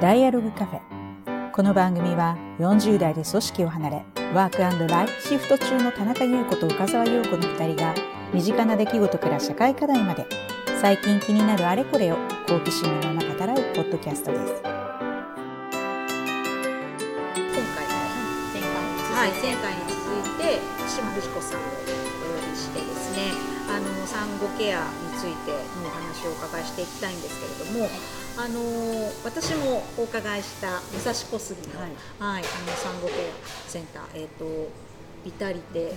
ダイアログカフェ。この番組は40代で組織を離れワークライフシフト中の田中優子と岡澤陽子の2人が身近な出来事から社会課題まで最近気になるあれこれを好奇心のまま語らうポッドキャストです。今回はい、前回に続いて島藤子さんをお呼びしてですねあの産後ケアについてのお話をお伺いしていきたいんですけれども、あの私もお伺いした武蔵小杉の,、はい。あの産後ケアセンター、えーと、ビタリテ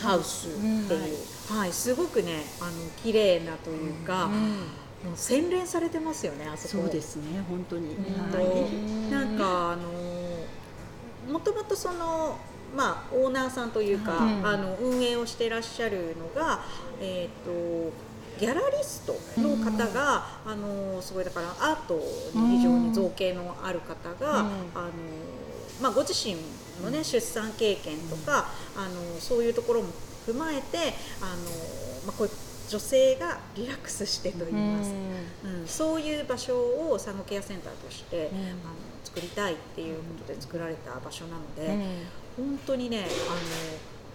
ハウスっていう、うん、はい、すごくねあの綺麗なというか。うんもう洗練されてますよねあそこそうですね本当に、はい、なんかあのもともとそのまあオーナーさんというか、うん、あの運営をしていらっしゃるのがえっ、ー、とギャラリストの方が、あのすごいだからアートに非常に造形のある方が、あのまあ、ご自身の、ね、出産経験とか、あのそういうところも踏まえてあの、まあ、こういう女性がリラックスしてといいます、うん、そういう場所を産後ケアセンターとして、あの作りたいっていうことで作られた場所なので、本当にねあの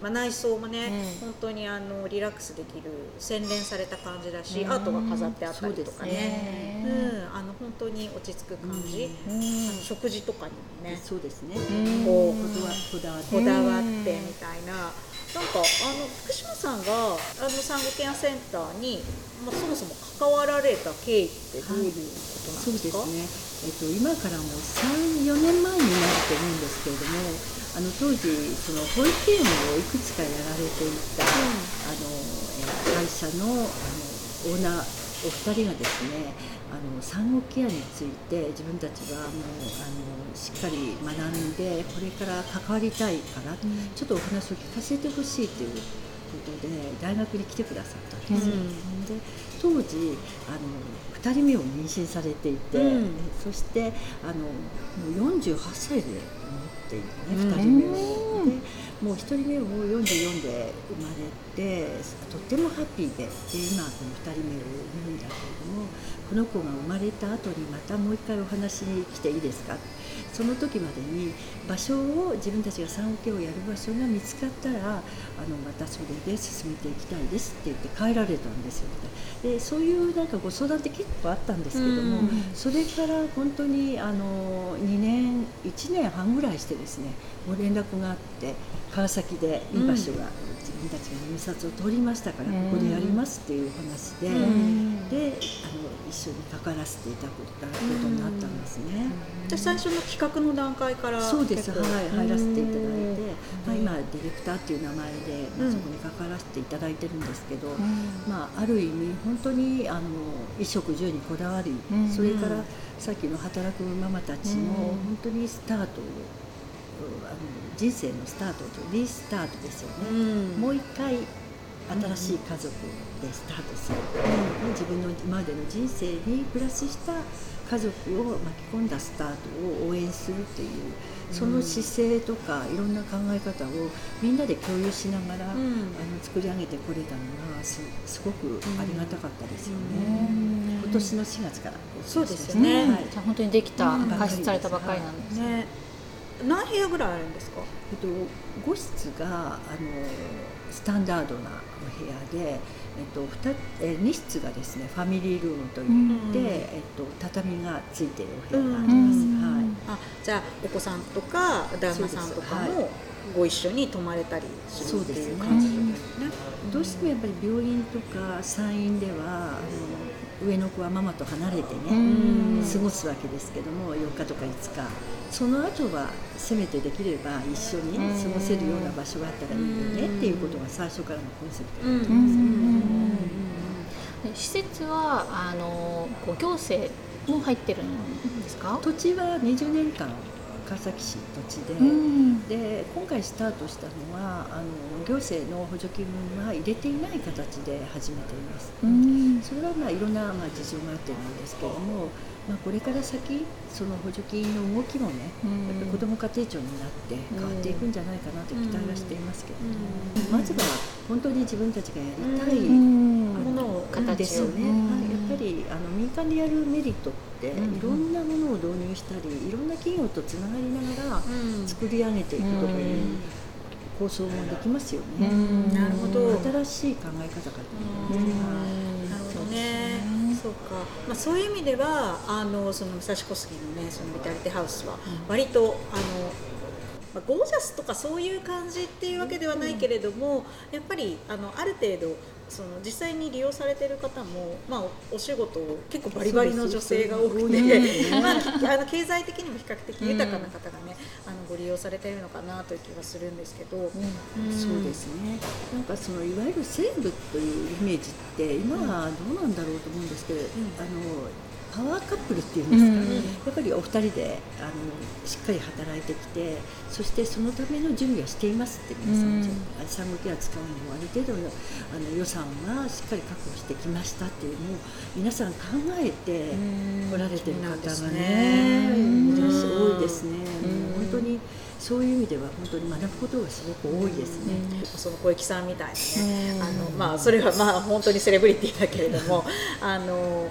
まあ、内装もね、うん、本当にあのリラックスできる洗練された感じだし、アートが飾ってあったりとかね、うん、あの本当に落ち着く感じ、あの食事とかにもねそうですね。こうこだわってみたいな。なんかあの福島さんがあの産後ケアセンターに、まあ、そもそも関わられた経緯ってどういうことなんですか、はい、そうですね、えっと、今からも34年前になると思うんですけれどもあの当時その保育園をいくつかやられていた、うん、あの会社のあのオーナーお二人がですねあの産後ケアについて自分たちはもうあのしっかり学んでこれから関わりたいから、うん、ちょっとお話を聞かせてほしいということで大学に来てくださったんです。よ。うん、で当時あの2人目を妊娠されていて、うん、そしてあのもう48歳でていうね2人目をでもう1人目を44で生まれてとってもハッピーでで今この2人目を産むんだけれどもこの子が生まれた後にまたもう一回お話に来ていいですかってその時までに場所を自分たちが産後ケをやる場所が見つかったらあのまたそれで進めていきたいですって言って帰られたんですよね。でそういうなんかご相談って結構あったんですけども、それから本当にあの2年1年半ぐらいしてですねもう連絡があって川崎でいい場所が、自分たちが入札を取りましたからここでやりますっていう話で、であの一緒に関わらせていただくことになったんですね。じゃ最初の企画の段階からそうです。はい入らせていただいて、まあ、今ディレクターっていう名前で、まあ、そこに関わらせていただいてるんですけど、まあ、ある意味本当にあの衣食住にこだわり、それからさっきの働くママたちも本当にスタートを人生のスタートとリスタートですよね、もう一回新しい家族でスタートする、うん、自分の今までの人生にプラスした家族を巻き込んだスタートを応援するっていうその姿勢とかいろんな考え方をみんなで共有しながら、うん、あの作り上げてこれたのがすすごくありがたかったですよね、今年の4月からそうですよね、はい、じゃ本当にできた、開設されたばかりなんですね何部屋ぐらいあるんですか、えっと、5室があのスタンダードな部屋で、えっと、2, え2室がですねファミリールームといって、うん、えっと、畳がついているお部屋があります、うん、はい、あじゃあお子さんとか旦那さんとかもご一緒に泊まれたりするっていう感じですね。どうしてもやっぱり病院とか産院ではあの上の子はママと離れてね過ごすわけですけども4日とか5日。その後はせめてできれば一緒に過ごせるような場所があったらいいよねっていうことが最初からのコンセプトだったんですよね。施設はあの行政も入ってるんですか？土地は20年間川崎市土地でうん、で今回スタートしたのはあの行政の補助金は入れていない形で始めています、うん、それはまあいろんなまあ事情があってなんですけれどもまあ、これから先その補助金の動きもね、やっぱり子ども家庭庁になって変わっていくんじゃないかなと期待はしていますけどね、まずは本当に自分たちがやりたいものを形ですよね、やっぱりあの民間でやるメリットっていろんなものを導入したりいろんな企業とつながりながら作り上げていくという構想もできますよね。なるほど。新しい考え方かと思います。なるほどね。そうか、まあ、そういう意味ではあのその武蔵小杉のねそのビタリティハウスは割と、あのまあ、ゴージャスとかそういう感じっていうわけではないけれども、やっぱりあのある程度その実際に利用されている方も、まあ、お仕事結構バリバリの女性が多くて、まあ、あの経済的にも比較的豊かな方がね、あのご利用されているのかなという気がするんですけど、うん、そうですね。なんかそのいわゆる西部というイメージって今はどうなんだろうと思うんですけど、うん、あのパワーカップルっていうんですか、うん、やっぱりお二人であのしっかり働いてきてそしてそのための準備はしていますって皆さん、うん、産後ケア使うのもある程度のあの予算はしっかり確保してきましたっていうのを皆さん考えておられてる方がね、いらっしゃ多いですね。本当にそういう意味では本当に学ぶことがすごく多いですね。その小雪さんみたいなね、あのまあそれはまあ本当にセレブリティだけれども、あの。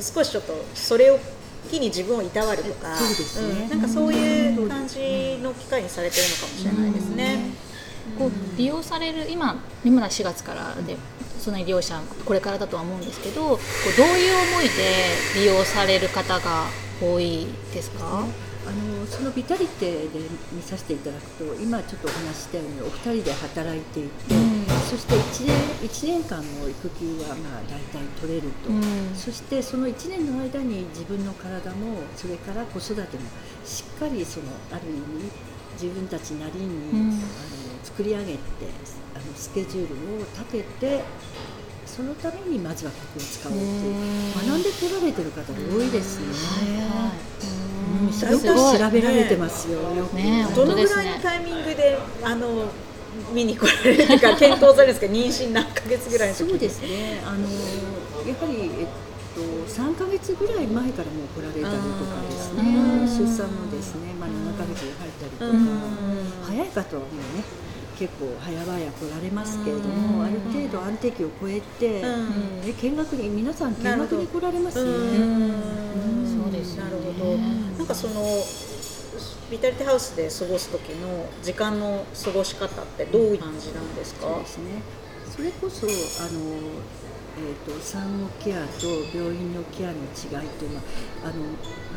少しちょっとそれを機に自分をいたわるとか、そうね、うん、なんかそういう感じの機会にされてるのかもしれないですね。こう利用される今今だ4月からでそんなに利用者これからだとは思うんですけどこうどういう思いで利用される方が多いですか？あのそのビタリテで見させていただくと今ちょっとお話ししたようにお二人で働いていて、うん、そして1年 ,1 年間の育休はまあ大体取れると、うん、そしてその1年の間に自分の体もそれから子育てもしっかりそのある意味自分たちなりに、うん、あの作り上げてあのスケジュールを立ててそのためにまずはここを使おうという学んでこられてる方が多いですね。うん、すごく調べられてますよ。ね、どのぐらいのタイミングであの見に来られるというか検討されるんですか？妊娠何ヶ月ぐらいのそうですね。あのやはりえっと3ヶ月ぐらい前からもう来られたりとかですね。出産のですね、まあ7ヶ月で入ったりとか、早い方はもうね。結構早々来られますけれども、ある程度安定期を超えて、うん、見学に皆さん見学に来られますよね。そうですなるほど。なんかそのビタリティハウスで過ごす時の時間の過ごし方ってどういう感じなんですか？そうですね。それこそあのえーと、産後ケアと病院のケアの違いというのはあの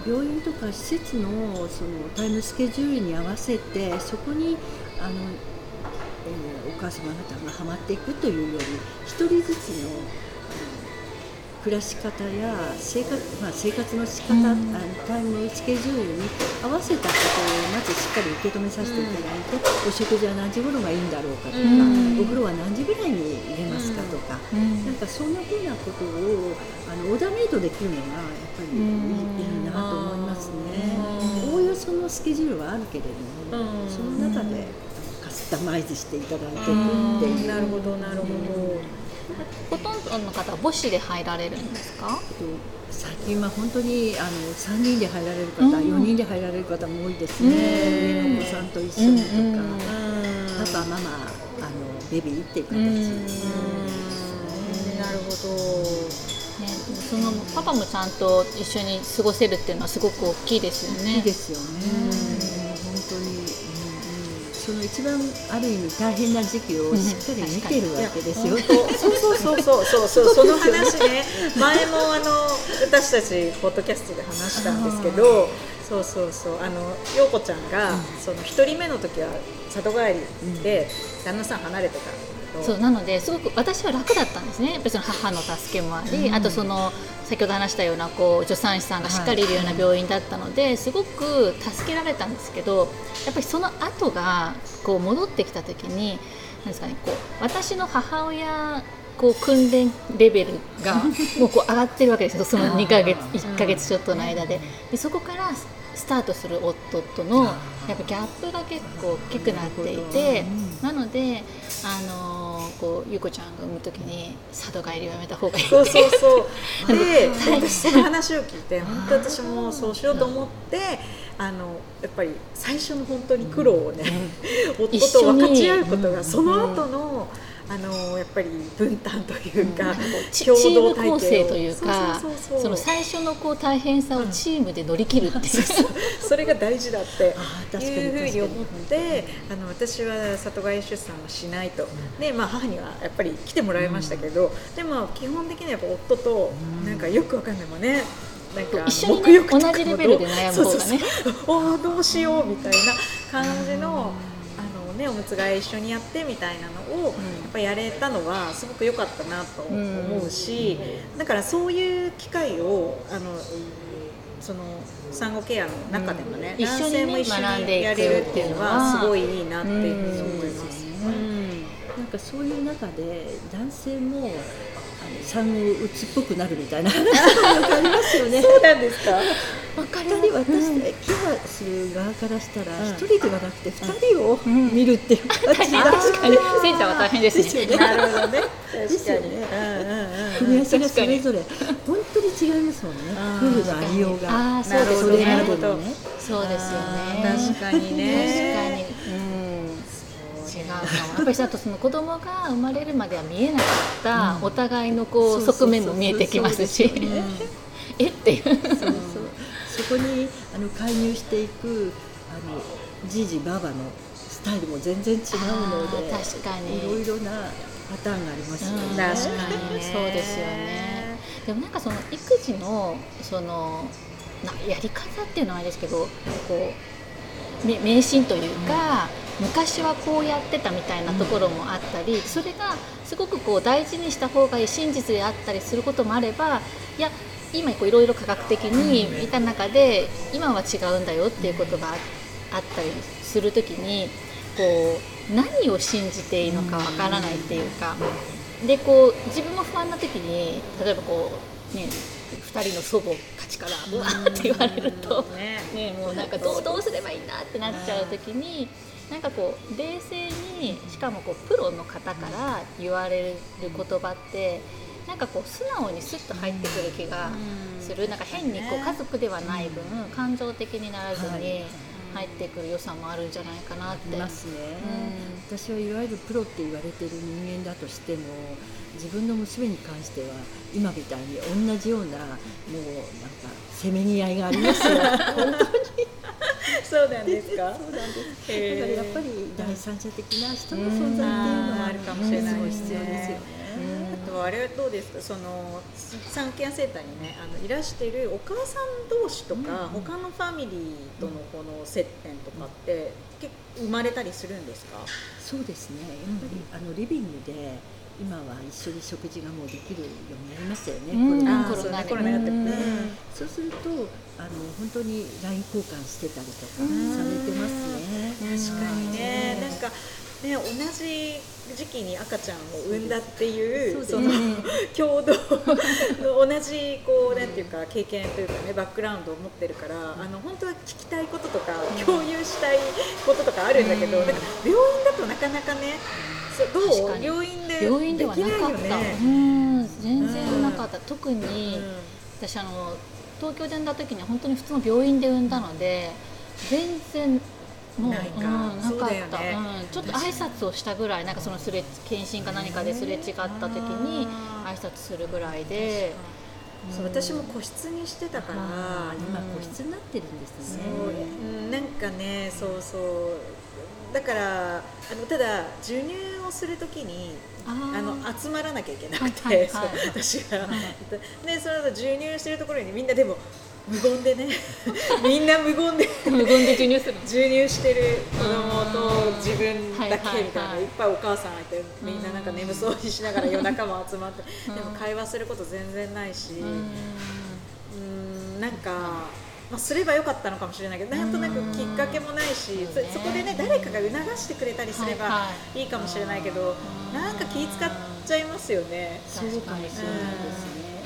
病院とか施設のそのタイムスケジュールに合わせてそこにあのえー、お母様方がハマっていくというより一人ずつの、暮らし方や生活,、まあ、生活の仕方、うん、あのタイムスケジュールに合わせたことをまずしっかり受け止めさせていただいて、うん、お食事は何時頃がいいんだろうかとか、うん、お風呂は何時ぐらいに入れますかとか、なんかそんなふうなことをあのオーダーメイドできるのがやっぱりいい,、いいなと思いますね。おおよそのスケジュールはあるけれども、その中でタマイズしていただいていくっていう。なるほどなるほど、ほとんどの方は母子で入られるんですか？最近は本当にあの3人で入られる方、うん、4人で入られる方も多いですね、上のお子さんと一緒にとか、うん、パパママあのベビーっていう形、うん、なるほど。ね、そのパパもちゃんと一緒に過ごせるっていうのはすごく大きいですよね。いいですよね。その一番ある意味大変な時期をしっかり見てるわけですよ。そうそうそうそうそうそう。その話ね前もあの私たちポッドキャストで話したんですけど。そうそうそう。あの陽子ちゃんが、うん、その一人目の時は里帰りで、うん、旦那さん離れてたそうなのですごく私は楽だったんですね。別に母の助けもあり、うん、あとその先ほど話したようなこう助産師さんがしっかりいるような病院だったので、はい、すごく助けられたんですけどやっぱりその後がこう戻ってきた時になんですかねこう私の母親こう訓練レベルが もうこう上がってるわけですよ。その2ヶ月1ヶ月ちょっとの間で。でそこからスタートする夫とのやっぱギャップが結構大きくなっていてなのであのこうゆうこちゃんが産む時に里帰りをやめた方がいいそうそうそう。で私その話を聞いて本当私もそうしようと思ってあのやっぱり最初の本当に苦労をね、夫と分かち合うことがその後の、あのやっぱり分担というか、うん、チーム構成というかその最初のこう大変さをチームで乗り切るっていう、うん、それが大事だっていうふうに思ってあの私は里帰り出産をしないと、でまあ、母にはやっぱり来てもらいましたけど、でも基本的にはやっぱ夫となんかよくわかんないもんね。なんか一緒に、ね、同じレベルで悩む方がね。おどうしようみたいな感じの。ね、おむつ替え一緒にやってみたいなのを、やっぱやれたのはすごく良かったなと思うし、だからそういう機会をあのその産後ケアの中でもね、一緒に、も一緒にやれるっていうのはすごいいいなっていうふうに思います。なんかそういう中で男性も産後うつっぽくなるみたいな話がありますよね。そうなんですか？わかる。私、ケアする側からしたら一、人ではなくて二人を見るっていう形が、確かにセンターは大変ですね。なるほどね。ですよね。組み合わせがそれぞれ本当に違いますもんね。夫婦のありようが。ああ、そうですね。そうですよね。確かにね。確かに。違うかもやっぱりあとその子供が生まれるまでは見えなかったお互いのこう側面も見えてきますし。えっていう。そこにあの介入していくあのじいじばばのスタイルも全然違うので確かに。いろいろなパターンがありますよね。確かに、ね、そうですよね。でもなんかその育児のそのなやり方っていうのはあれですけどこう迷信というか、昔はこうやってたみたいなところもあったりそれがすごくこう大事にした方がいい真実であったりすることもあればいや今いろいろ科学的に見た中で今は違うんだよっていうことがあったりする時にこう何を信じていいのかわからないっていうかでこう自分も不安な時に例えばこうね2人の祖母たちからうわーって言われると、ね、もうなんかどうどうすればいいんだってなっちゃう時に。なんかこう冷静にしかもこうプロの方から言われる言葉ってなんかこう素直にスッと入ってくる気がする。なんか変にこう家族ではない分感情的にならずに入ってくる良さもあるんじゃないかなって。ますね、うん、私はいわゆるプロって言われてる人間だとしても自分の娘に関しては今みたいに同じようなもうなんかせめぎ合いがありますよ。本当に。そうなんですか？そうなんです。だからやっぱり第三者的な人の存在っていうのはあるかもしれない必要ですよね。あとあれはどうですか？その産ケアセンターにねあのいらしてるお母さん同士とか、うん、他のファミリーとのこの接点とかって、うん、生まれたりするんですか？そうですね。やっぱり、うん、あのリビングで今は一緒に食事がもうできるようになりましたよね、うん、コロナコロナやって。ね、そうするとあの本当に LINE 交換してたりとかされてますね、確かにね、なんかね、同じ時期に赤ちゃんを産んだっていうその共同同じこうなんていうか経験というかねバックグラウンドを持ってるからあの本当は聞きたいこととか共有したいこととかあるんだけどなんか病院だとなかなかねどう？病院で病院ではなかった、ね、うん全然なかった、特に、私あの東京で産んだ時に本当に普通の病院で産んだので全然もうなか,、うん、なかった、ね、うん、ちょっと挨拶をしたぐらいなんかそのすれ検診か何かですれ違った時に挨拶するぐらいで。そう私も個室にしてたから、今個室になってるんですね。そうなんかねそうそうだからあのただ授乳をするときにあの集まらなきゃいけなくて、はいはいはい、私が、はい、でその後授乳してるところにみんなでも無言でね みんな無言で無言で授乳する授乳してる子供と自分だけみたいな、はいはいはい、いっぱいお母さんいてみんななんか眠そうにしながら夜中も集まってでも会話すること全然ないしうんなんか。まあ、すればよかったのかもしれないけどなんとなくきっかけもないしそそこでね誰かが促してくれたりすればいいかもしれないけど、なんか気使っちゃいますよね。そうかもしれないですね。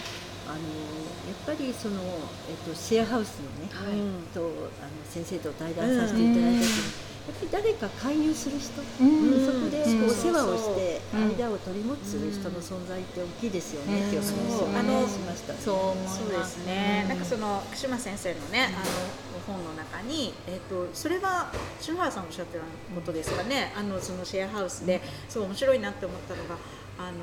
あのやっぱぱりその、えっと、シェアハウスのね、はい。とあの先生と対談させていただいた時に、やっぱり誰か介入する人、うん。そこでうんお世話をしてうん。間を取り持つ人の存在って大きいですよねっていう話をねしました。ね。そうでますすね、なんかその福島先生のね、あの本の中に、えっとそれは篠原さんおっしゃってることですかね。あのそのシェアハウスで、そう面白いなって思ったのがあの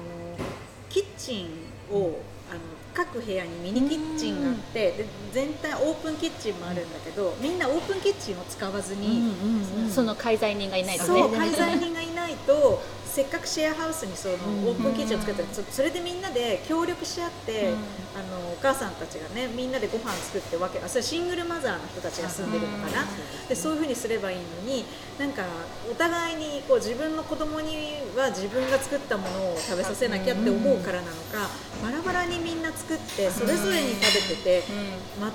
キッチンをあの各部屋にミニキッチンがあって、で全体オープンキッチンもあるんだけどみんなオープンキッチンを使わずに、うんうんその介在人がいないとね。そう介在人がいないとせっかくシェアハウスにそのうんオープンキッチンを作ってそそれでみんなで協力し合って、うん。あのお母さんたちがねみんなでご飯作って分けあそれシングルマザーの人たちが住んでるのかな、でそういうふうにすればいいのになんかお互いにこう自分の子供には自分が作ったものを食べさせなきゃって思うからなのか、バラバラにみんな作ってそれぞれに食べてて、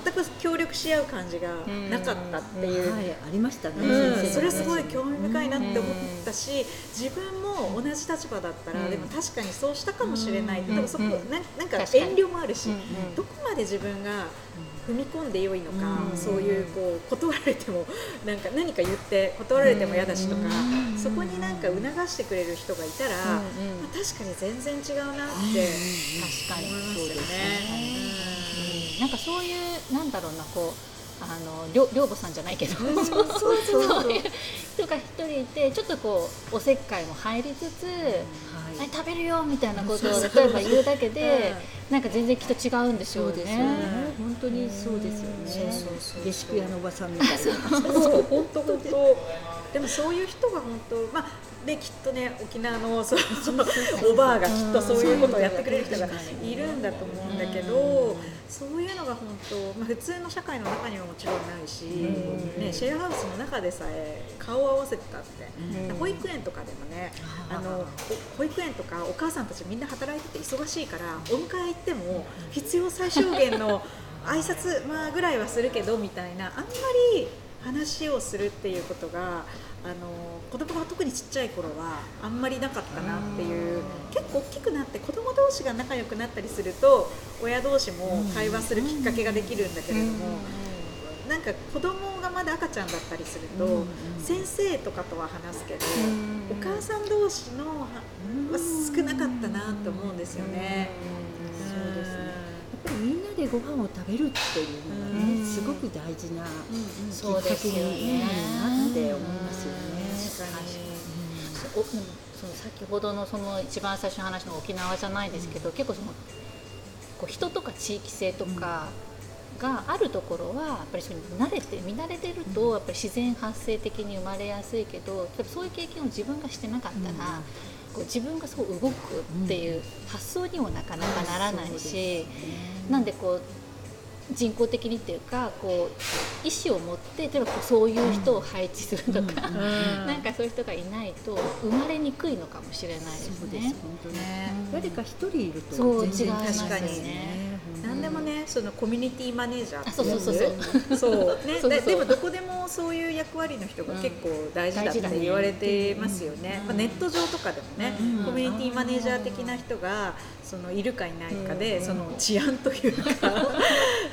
全く協力し合う感じがなかったっていう。はい、ありましたね、それすごい興味深いなって思ったし、自分も同じ立場だったら、うん。でも確かにそうしたかもしれないでもそこ、うん。なんなんか遠慮もあるし、どこまで自分が踏み込んで良いのか、うん。そういうこう断られても なんか何か言って断られても嫌だしとか、うん。そこになんか促してくれる人がいたら、まあ確かに全然違うなって確か思いにますよね。なんかそういうなんだろうなこうあの寮母さんじゃないけど、うん。そう いう人が一人いてちょっとこうおせっかいも入りつつ、はいはい、食べるよみたいなことを例えば言うだけで、なんか全然きっと違うんでしょそううね。ですよね。本当にそうですよね。そうそうそう下宿屋のおばさんみたいな。そう本当本当でもそういう人が本当まあできっとね沖縄の そうおばあがきっとそういうことをやってくれる人がいるんだと思うんだけどそういうのが本当、まあ、普通の社会の中にはもちろんないし、ね、シェアハウスの中でさえ顔を合わせてたって、うん。保育園とかでもねあのお保育園とかお母さんたちみんな働いてて忙しいからお迎え行っても必要最小限の挨拶まあぐらいはするけどみたいなあんまり話をするっていうことがあの子供が特にちっちゃい頃はあんまりなかったなっていう結構大きくなって子供同士が仲良くなったりすると親同士も会話するきっかけができるんだけれども。なんか子供がまだ赤ちゃんだったりすると、先生とかとは話すけど、うんお母さん同士のはは少なかったなと思うんですよね。そうですね。ぱりみんなでご飯を食べるっていうのがね、うんすごく大事なきっかけになるなって思いますよね。その先ほどのその一番最初の話の沖縄じゃないですけど、結構そのこう人とか地域性とかがあるところはやっぱり慣れて見慣れてるとやっぱり自然発生的に生まれやすいけどそういう経験を自分がしてなかったら、こう自分がそう動くっていう発想にもなかなかならないし、なんでこう人工的にっていうかこう意思を持って例えばこうそういう人を配置するとか、うん なんかそういう人がいないと生まれにくいのかもしれないですそうですね。本当に、ね誰か一人いるとそう全然違います確かにね何でもねそのコミュニティマネージャーってあそうそうそうそう。そう。ねでもどこでもそういう役割の人が結構大事だって言われてますよね、ネット上とかでもね、うんコミュニティマネージャー的な人がそのいるかいないかで、うんその治安というか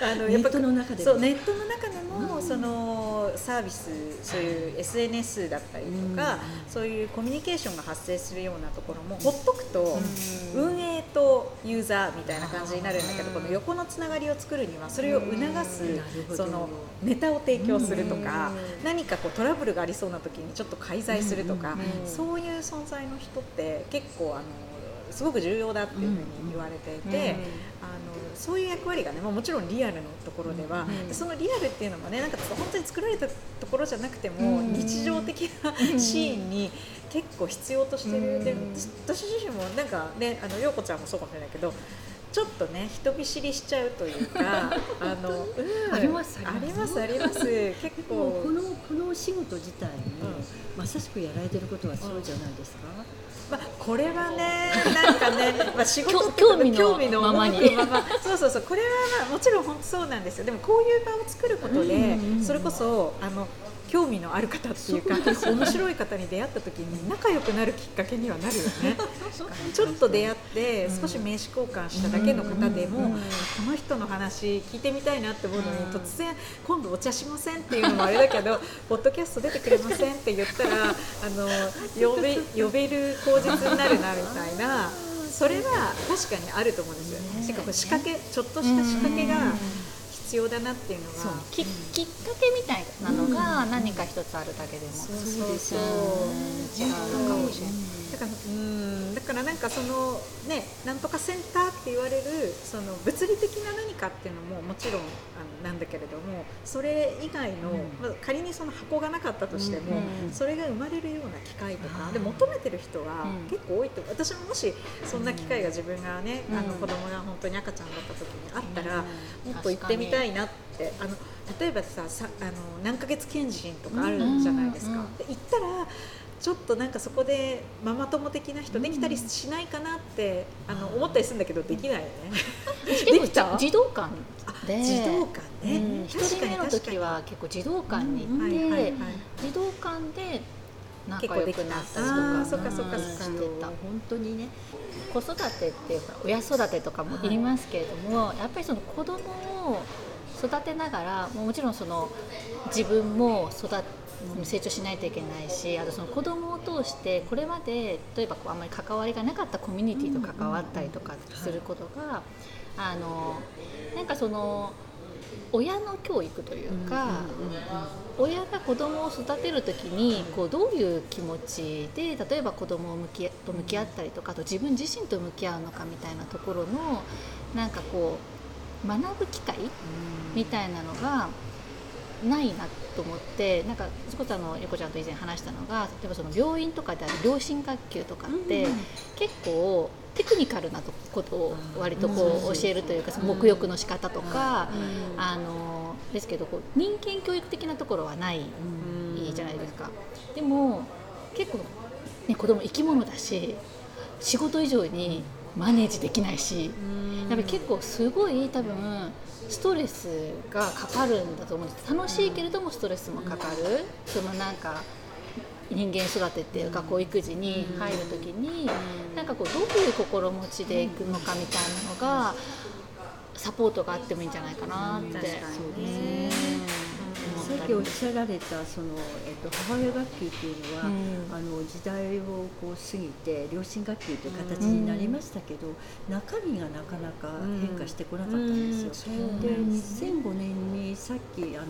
あのネットの中でも。そうネットの中でも、そのサービスそういう SNS だったりとか、そういうコミュニケーションが発生するようなところもほっとくと、運営とユーザーみたいな感じになるんだけど、この横のつながりを作るにはそれを促す、そのネタを提供するとか、うん何かこうトラブルがありそうな時にちょっと介在するとか、うんそういう存在の人って結構あのすごく重要だっていうふうに言われていて。あのそういう役割がね、まあ、もちろんリアルのところでは、うんそのリアルっていうのもねなんか本当に作られたところじゃなくても、うん日常的なシーンに結構必要としてる、うんで私自身もなんかねあの陽子ちゃんもそうかもしれないけどちょっとね人見知りしちゃうというか あの、うんありますあありますあります。結構。このこのお仕事自体に、うまさしくやられてることはそうじゃないですか、まあ、これはね、なんかね、まあ、仕事興味の興味のままに。そうそうそう、これは、まあ、もちろん本当そうなんですよ。でも、こういう場を作ることで、うんうんうん。それこそ、あの。興味のある方っていうか面白い方に出会った時に仲良くなるきっかけにはなるよね。ちょっと出会って少し名刺交換しただけの方でも、この人の話聞いてみたいなって思うのに突然今度お茶しませんっていうのもあれだけど ポッドキャスト出てくれませんって言ったらあの呼べ呼べる口実になるなみたいなそれは確かにあると思うんですよ。ね。しかも仕掛けちょっとした仕掛けが必要だなっていうのが。ききっかけみたいなのが何か一つあるだけでも、そうそうそう。違うのかもしれないだからうんだからなんかそのねなんとかセンターって言われるその物理的な何かっていうのももちろんあのなんだけれどもそれ以外の、まあ、仮にその箱がなかったとしても、それが生まれるような機会とかで求めてる人は結構多いと私ももしそんな機会が自分がね、あの子供が本当に赤ちゃんだった時にあったら、もっと行ってみたいなって。あの例えばささあの何ヶ月検診とかあるじゃないですか。で行ったらちょっとなんかそこでママ友的な人できたりしないかなってあの思ったりするんだけどできないよね。できた児童館で。児童館ね。一、人目の時は結構児童館に行って、児童館で仲良くなったりとか。そっかそっかしてた。本当にね。子育てっていうか親育てとかも言いますけれども、やっぱりその子供を育てながらもちろんその自分も育成長しないといけないしあとその子供を通してこれまで例えばこうあんまり関わりがなかったコミュニティと関わったりとかすることが、あのなんかその親の教育というか、親が子供を育てる時にこうどういう気持ちで例えば子供を向きと向き合ったりとかあと自分自身と向き合うのかみたいなところのなんかこう学ぶ機会みたいなのがないなってと思ってなんかそこそあの横ちゃんと以前話したのが例えばその病院とかである両親学級とかって、結構テクニカルなことを割とこう教えるというかその沐浴の仕方とか、あのですけどこう人間教育的なところはないじゃないですか。でも結構、ね、子供生き物だし仕事以上にマネージできないしやっぱり結構すごい多分ストレスがかかるんだと思うんです。楽しいけれどもストレスもかかる、そのなんか人間育てっていうかこう育児に入る時に、なんかこうどういう心持ちでいくのかみたいなのがサポートがあってもいいんじゃないかなって。そうですねさっきおっしゃられたその、えっと、母親学級っていうのは、あの時代をこう過ぎて両親学級という形になりましたけど、中身がなかなか変化してこなかったんですよ。で2005年にさっきあの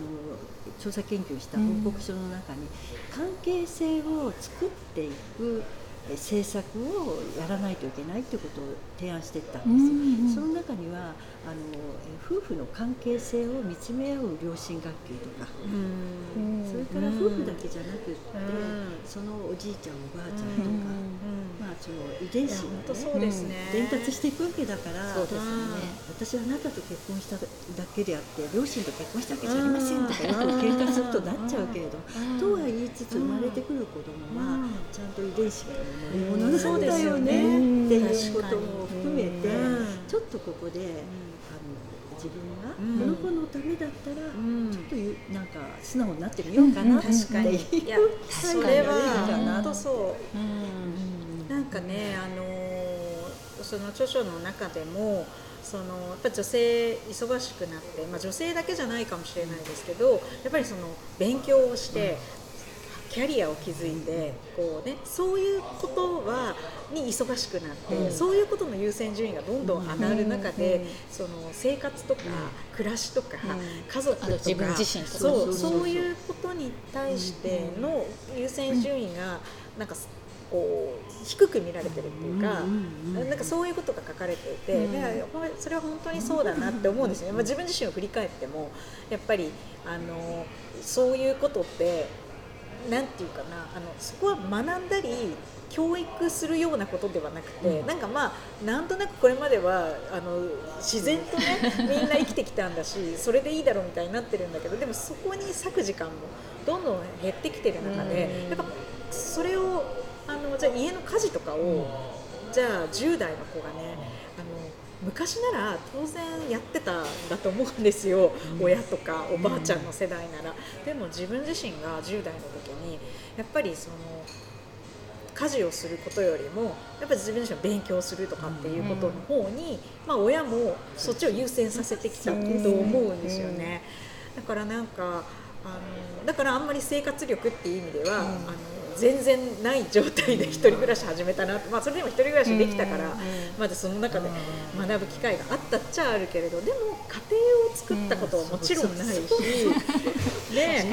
調査研究した報告書の中に、関係性を作っていく政策をやらないといけないということを提案していったんですよ、その中にはあの夫婦の関係性を見つめ合う両親学級とか、それから夫婦だけじゃなくって、そのおじいちゃんおばあちゃんとか、まあ、その遺伝子を、ね伝達していくわけだからそうですね、私はあなたと結婚しただけであって両親と結婚したわけじゃありませんとかよく喧嘩するとなっちゃうけれど、とは言いつつ生まれてくる子供はちゃんと遺伝子が乗り物なん。だよね。っていうことも含めてちょっとここで、自分がこの子のためだったら、ちょっとなんか素直になってみようかなっていう。確かに。いやそれは本当そう、なんかねあのその著書の中でもそのやっぱ女性忙しくなって、まあ、女性だけじゃないかもしれないですけどやっぱりその勉強をして、キャリアを築いてこう、ね、そういうことはに忙しくなって、うん、そういうことの優先順位がどんどん上がる中で、うん、その生活とか、暮らしとか、家族とか自分自身とか。そうそういうことに対しての優先順位がなんかこう低く見られてるっていうか、なんかそういうことが書かれていて、でそれは本当にそうだなって思うん。ですよね、まあ、自分自身を振り返ってもやっぱりあのそういうことってなんていうかなあのそこは学んだり教育するようなことではなくて、うん、なんかまあなんとなくこれまではあの自然とね みんな生きてきたんだしそれでいいだろうみたいになってるんだけどでもそこに割く時間もどんどん減ってきてる中で、うん、やっぱそれをあのじゃあ家の家事とかを、うん、じゃあ10代の子がねあの昔なら当然やってたんだと思うんですよ、うん、親とかおばあちゃんの世代なら、うん、でも自分自身が10代の時にやっぱりその家事をすることよりもやっぱり自分自身勉強するとかっていうことの方に、まあ、親もそっちを優先させてきたと思うんですよね。だからなんかあのだからあんまり生活力っていう意味では、あの全然ない状態で一人暮らし始めたなまあ、それでも一人暮らしできたから、まだその中で学ぶ機会があったっちゃあるけれどでも家庭を作ったことはもちろんないし、で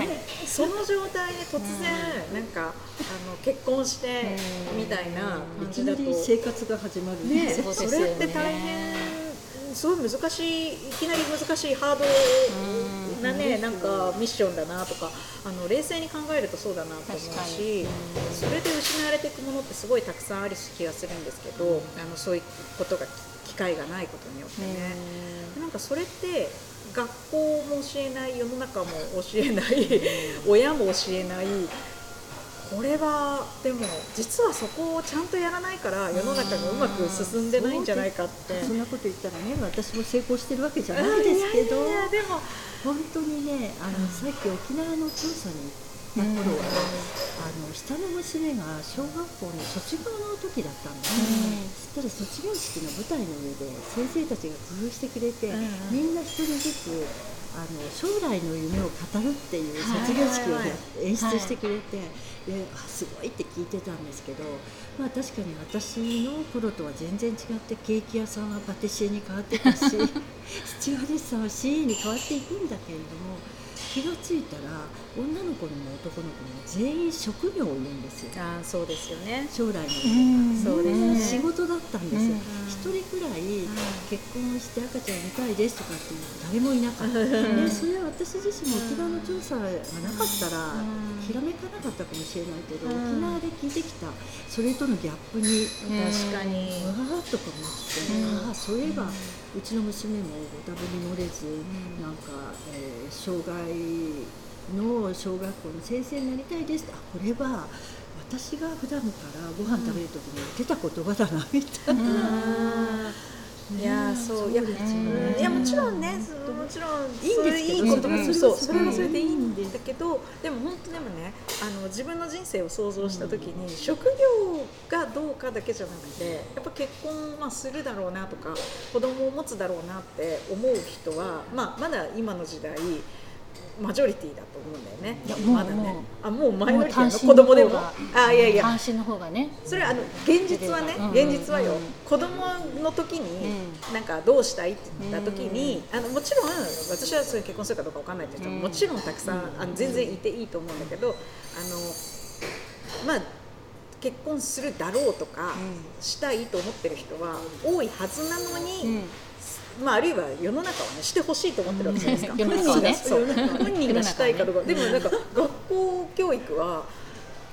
その状態で突然なんかあの結婚してみたいな感じだと。生活が始まるねそれって大変。すごい難しいいきなり難しいハードなねなんかミッションだなとかあの冷静に考えるとそうだなと思うしそれで失われていくものってすごいたくさんある気がするんですけどあのそういうことが機会がないことによってね。なんかそれって学校も教えない世の中も教えない 親も教えないこれはでも実はそこをちゃんとやらないから世の中がうまく進んでないんじゃないかって。そんなこと言ったらね私も成功してるわけじゃないですけど。でも。本当にねあの、さっき沖縄の調査に行った頃は、あの下の娘が小学校の卒業の時だったんですね、そしたら卒業式の舞台の上で先生たちが工夫してくれて、みんな一人ずつあの将来の夢を語るっていう卒業式を演出してくれて、であすごいって聞いてたんですけど、まあ、確かに私の頃とは全然違ってケーキ屋さんはパティシエに変わってたし スチュワーデスさんは CA に変わっていくんだけれども気が付いたら女の子にも男の子にも全員職業を言うんですよ。あそうですよね。将来の夢が。そうですね。仕事だったんですよ。一、人くらい結婚して赤ちゃん産みたいですとかっていう誰もいなかった。でそれは私自身も沖縄の調査がなかったらひらめかなかったかもしれないけど沖縄で聞いてきたそれとのギャップに確かに。わーっとか思ってああそういえばうちの娘もご多分に漏れず、なんか、えー、障害の小学校の先生になりたいです。あこれは私が普段からご飯食べる時に言ってた言葉だなみたいな。いやそう。いや、いやもちろんねもちろんいいんですいいことがそう。それはそれでいいんだけどでも本当でもねあの自分の人生を想像した時に職業がどうかだけじゃなくてやっぱ結婚まあするだろうなとか子供を持つだろうなって思う人はまあまだ今の時代マジョリティだと思うんだよね。いやもうまだね。あもうマイノリティの子供でも。あいやいや。単身の方がね。それはあの現実はね、現実はよ。子供の時になんかどうしたいって言った時に、あのもちろん私はそういう結婚するかどうかわかんないって人ももちろんたくさんあの全然いていいと思うんだけど、あのまあ。結婚するだろうとか、したいと思ってる人は多いはずなのに、まあ、あるいは世の中は、ね、してほしいと思ってるわけじゃないですか、本人が、ね、本人がしたいかどうか、でもなんか学校教育は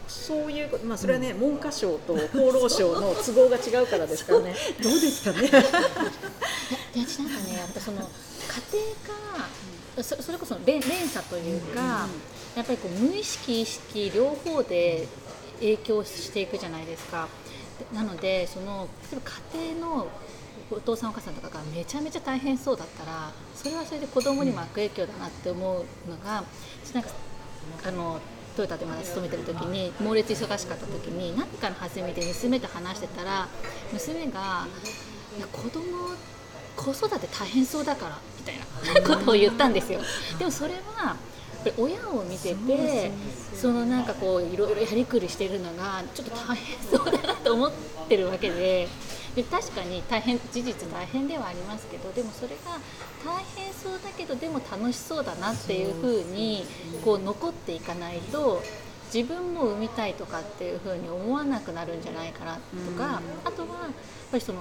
そういうまあ、それはね、文科省と厚労省の都合が違うからですからね。どうですかね。なんかね、やっぱその家庭が、そそれこそ連連鎖というか、やっぱりこう無意識意識両方で影響していくじゃないですか。なのでその例えば家庭のお父さんお母さんとかがめちゃめちゃ大変そうだったらそれはそれで子供にも悪影響だなって思うのがなんかあのトヨタでまだ勤めてる時に猛烈忙しかった時に何かの弾みで娘と話してたら娘が「いや子供子育て大変そうだから」みたいなことを言ったんですよ。でもそれは親を見ててそのなんかこういろいろやりくりしてるのがちょっと大変そうだなと思ってるわけでで確かに大変事実大変ではありますけどでもそれが大変そうだけどでも楽しそうだなっていうふうにこう残っていかないと自分も産みたいとかっていうふうに思わなくなるんじゃないかなとか、あとはやっぱりその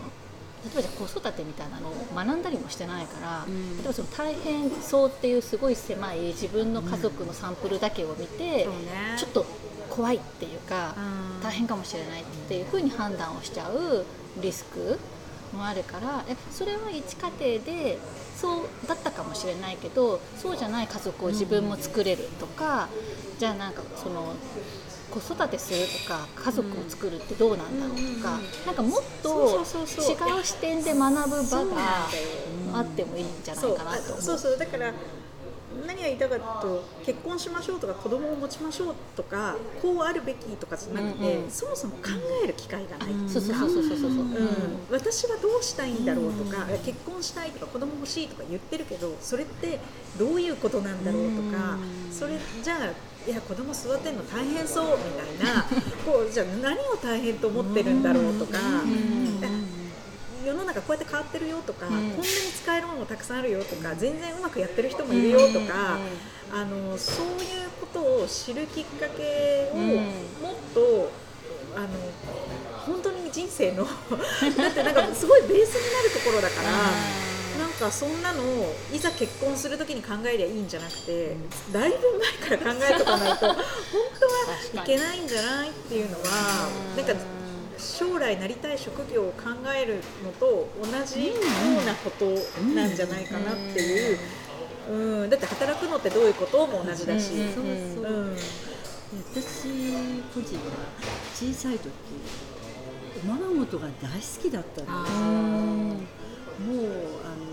例えばじゃ子育てみたいなのを学んだりもしてないから、例えばその大変そうっていうすごい狭い自分の家族のサンプルだけを見て、ちょっと怖いっていうか、大変かもしれないっていうふうに判断をしちゃうリスクもあるからそれは一家庭でそうだったかもしれないけどそうじゃない家族を自分も作れるとか、じゃあなんかその子育てするとか家族を作るってどうなんだろうとか、なんかもっと違う視点で学ぶ場があってもいいんじゃないかなと思う。そうそう。だから何が言いたかと結婚しましょうとか子供を持ちましょうとかこうあるべきとかじゃなくて、うんうん。そもそも考える機会がない。っていうかそうそうそうそうそう。そう。うん、私はどうしたいんだろうとか、結婚したいとか子供欲しいとか言ってるけどそれってどういうことなんだろうとか、それじゃあいや子供育てるの大変そうみたいな。こうじゃあ何を大変と思ってるんだろうとか。世の中こうやって変わってるよとか、ん。こんなに使えるものもたくさんあるよとか全然うまくやってる人もいるよとか、あのそういうことを知るきっかけをうん。もっと、あの本当に人生の だってなんかすごいベースになるところだから。なんかそんなのをいざ結婚するときに考えりゃいいんじゃなくて、だいぶ前から考えとかないと 本当はいけないんじゃないっていうのはなんか将来なりたい職業を考えるのと同じようなことなんじゃないかなっていう、うん、だって働くのってどういうことも同じだし、私個人は小さい時おままごとが大好きだったんですもうあの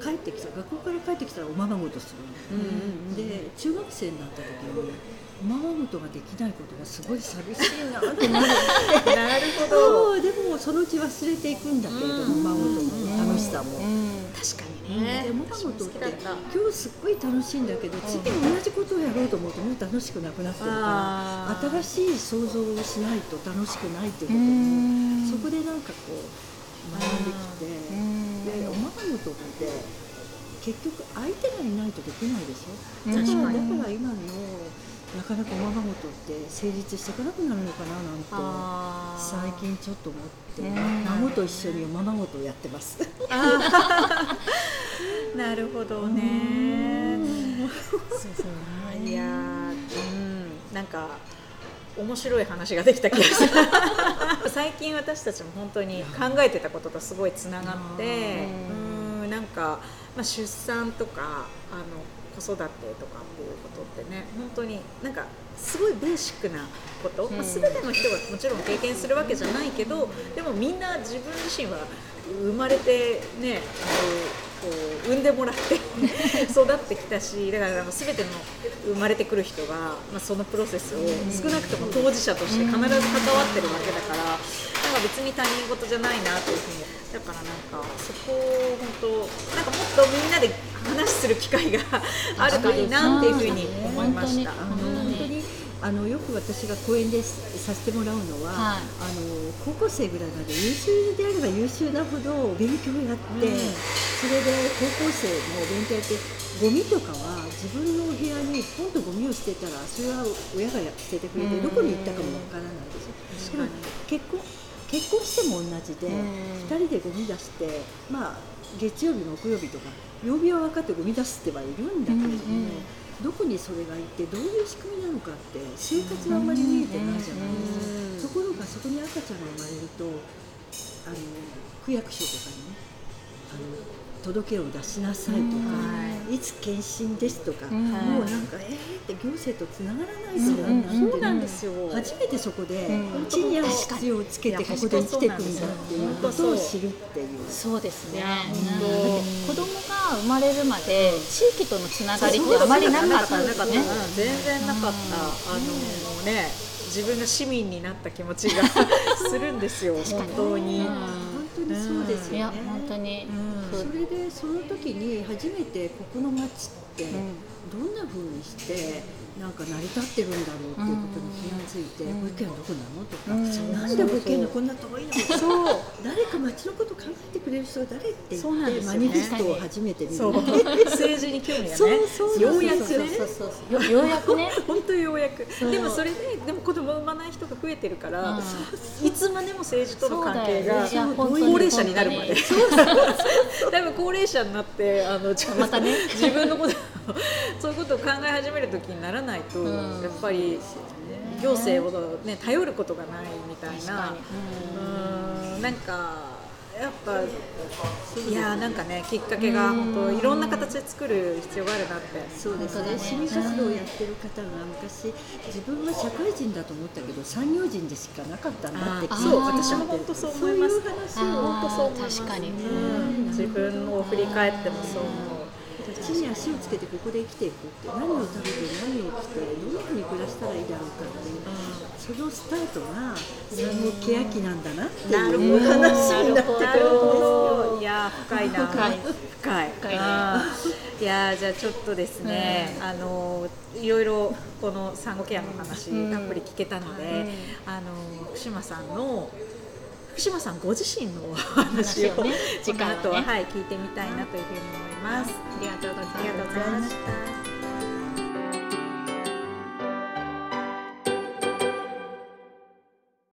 帰ってきた学校から帰ってきたらおままごとする、で中学生になった時におままごとができないことがすごい寂しいなって。な るなるほど。でもそのうち忘れていくんだけれども、おままごとの楽しさも。確かにね。でおままごとって今日すっごい楽しいんだけど次同じことをやろうと思うともう楽しくなくなってるから新しい想像をしないと楽しくないっていうこともそこでなんかこう学んできてでおままごとって結局相手がいないとできないでしょ？だから今のなかなかおままごとって成立していかなくなるのかななんて最近ちょっと思ってうん孫と一緒におままごとをやってます。なるほどね。いやー、うん、なんか面白い話ができた気がする。最近私たちも本当に考えてたこととすごいつながって、うん、なんかまあ出産とかあの子育てとかっていうことってね、本当になんかすごいベーシックなこと、まあ、全ての人がもちろん経験するわけじゃないけど、でもみんな自分自身は生まれてね、あのこう産んでもらって 育ってきたしだから全ての生まれてくる人が、まあ、そのプロセスを少なくとも当事者として必ず関わってるわけだからなんか別に他人事じゃないなというふうにだからなんかそこを本当なんかもっとみんなで話する機会があるといいなっていうふうに思いました。あの本当にあのよく私が講演でさせてもらうのは、はい。あの高校生ぐらいまで優秀であれば優秀なほど勉強をやって、うん。それで高校生も勉強やってゴミとかは自分のお部屋にポンとゴミを捨てたらそれは親が捨ててくれてうん。どこに行ったかもわからないでしょ。でも結婚結婚しても同じで、うん。2人でゴミ出して、まあ、月曜日木曜日とか曜日は分かってゴミ出してはいるんだけれども、うんうん。どこにそれがいてどういう仕組みなのかって生活があんまり見えてないじゃないですか、ところがそこに赤ちゃんが生まれるとあの区役所とかにねあの届けを出しなさい。とか、いつ検診ですとか、うん。もうなんかえーって行政とつながらないとう。んなん。てそうなんですよ。初めてそこでうん。地に足つをつけてここで生きていくんだっていうことを知るっていう。そうですね。うん。本当だって子供が生まれるまで地域とのつながりってあまりなかったんですね。うん全然なかった、あのね自分が市民になった気持ちが するんですよ本当に、うん。本当にそうですよね。いや本当に。うん。それでその時に初めてここの町ってん。どんな風にしてなんか成り立ってるんだろうっていうことに気がついて、うん保育園どこなの？とか、うんなんで保育園がこんな遠いの？とかそう。誰か町のこと考えてくれる人は誰って言って、マニフェストを初めて見る。そう。政治に興味がね。そうそうそうようやくそうねそうそうそう。よようやくね。本当ようやく。う。でもそれででも子供産まない人が増えてるから、うん。いつまでも政治との関係が高齢者になるまで。本 多分高齢者になってあのまたね。自分のこと そういうことを考え始める時にならないと、うん。やっぱり行政を、ね、頼ることがないみたいな。うん。なんかやっぱいやなんかねきっかけが本当いろんな形で作る必要があるなって。そうですね。市民活動をやってる方が昔自分は社会人だと思ったけど産業人でしかなかったんだってそう私も本当そう思いますそういう話を本当そう思います確かに、うん、自分を振り返ってもそう思う地に足をつけてここで生きていくって何を食べて何を着てどんなふうに暮らしたらいいだろうかっていう、そのスタートが産後ケヤ期なんだなっていう話になってくるいや深いな。深い。深い。深い、い。やじゃあちょっとですね、あのい。ろい。ろこの産後ケアの話、たっぷり聞けたので、あの福島さんの福島さんご自身のお話を、ね、この後は、はい、聞い。てみたい。なとい。うふうに思います。ありがとうございました。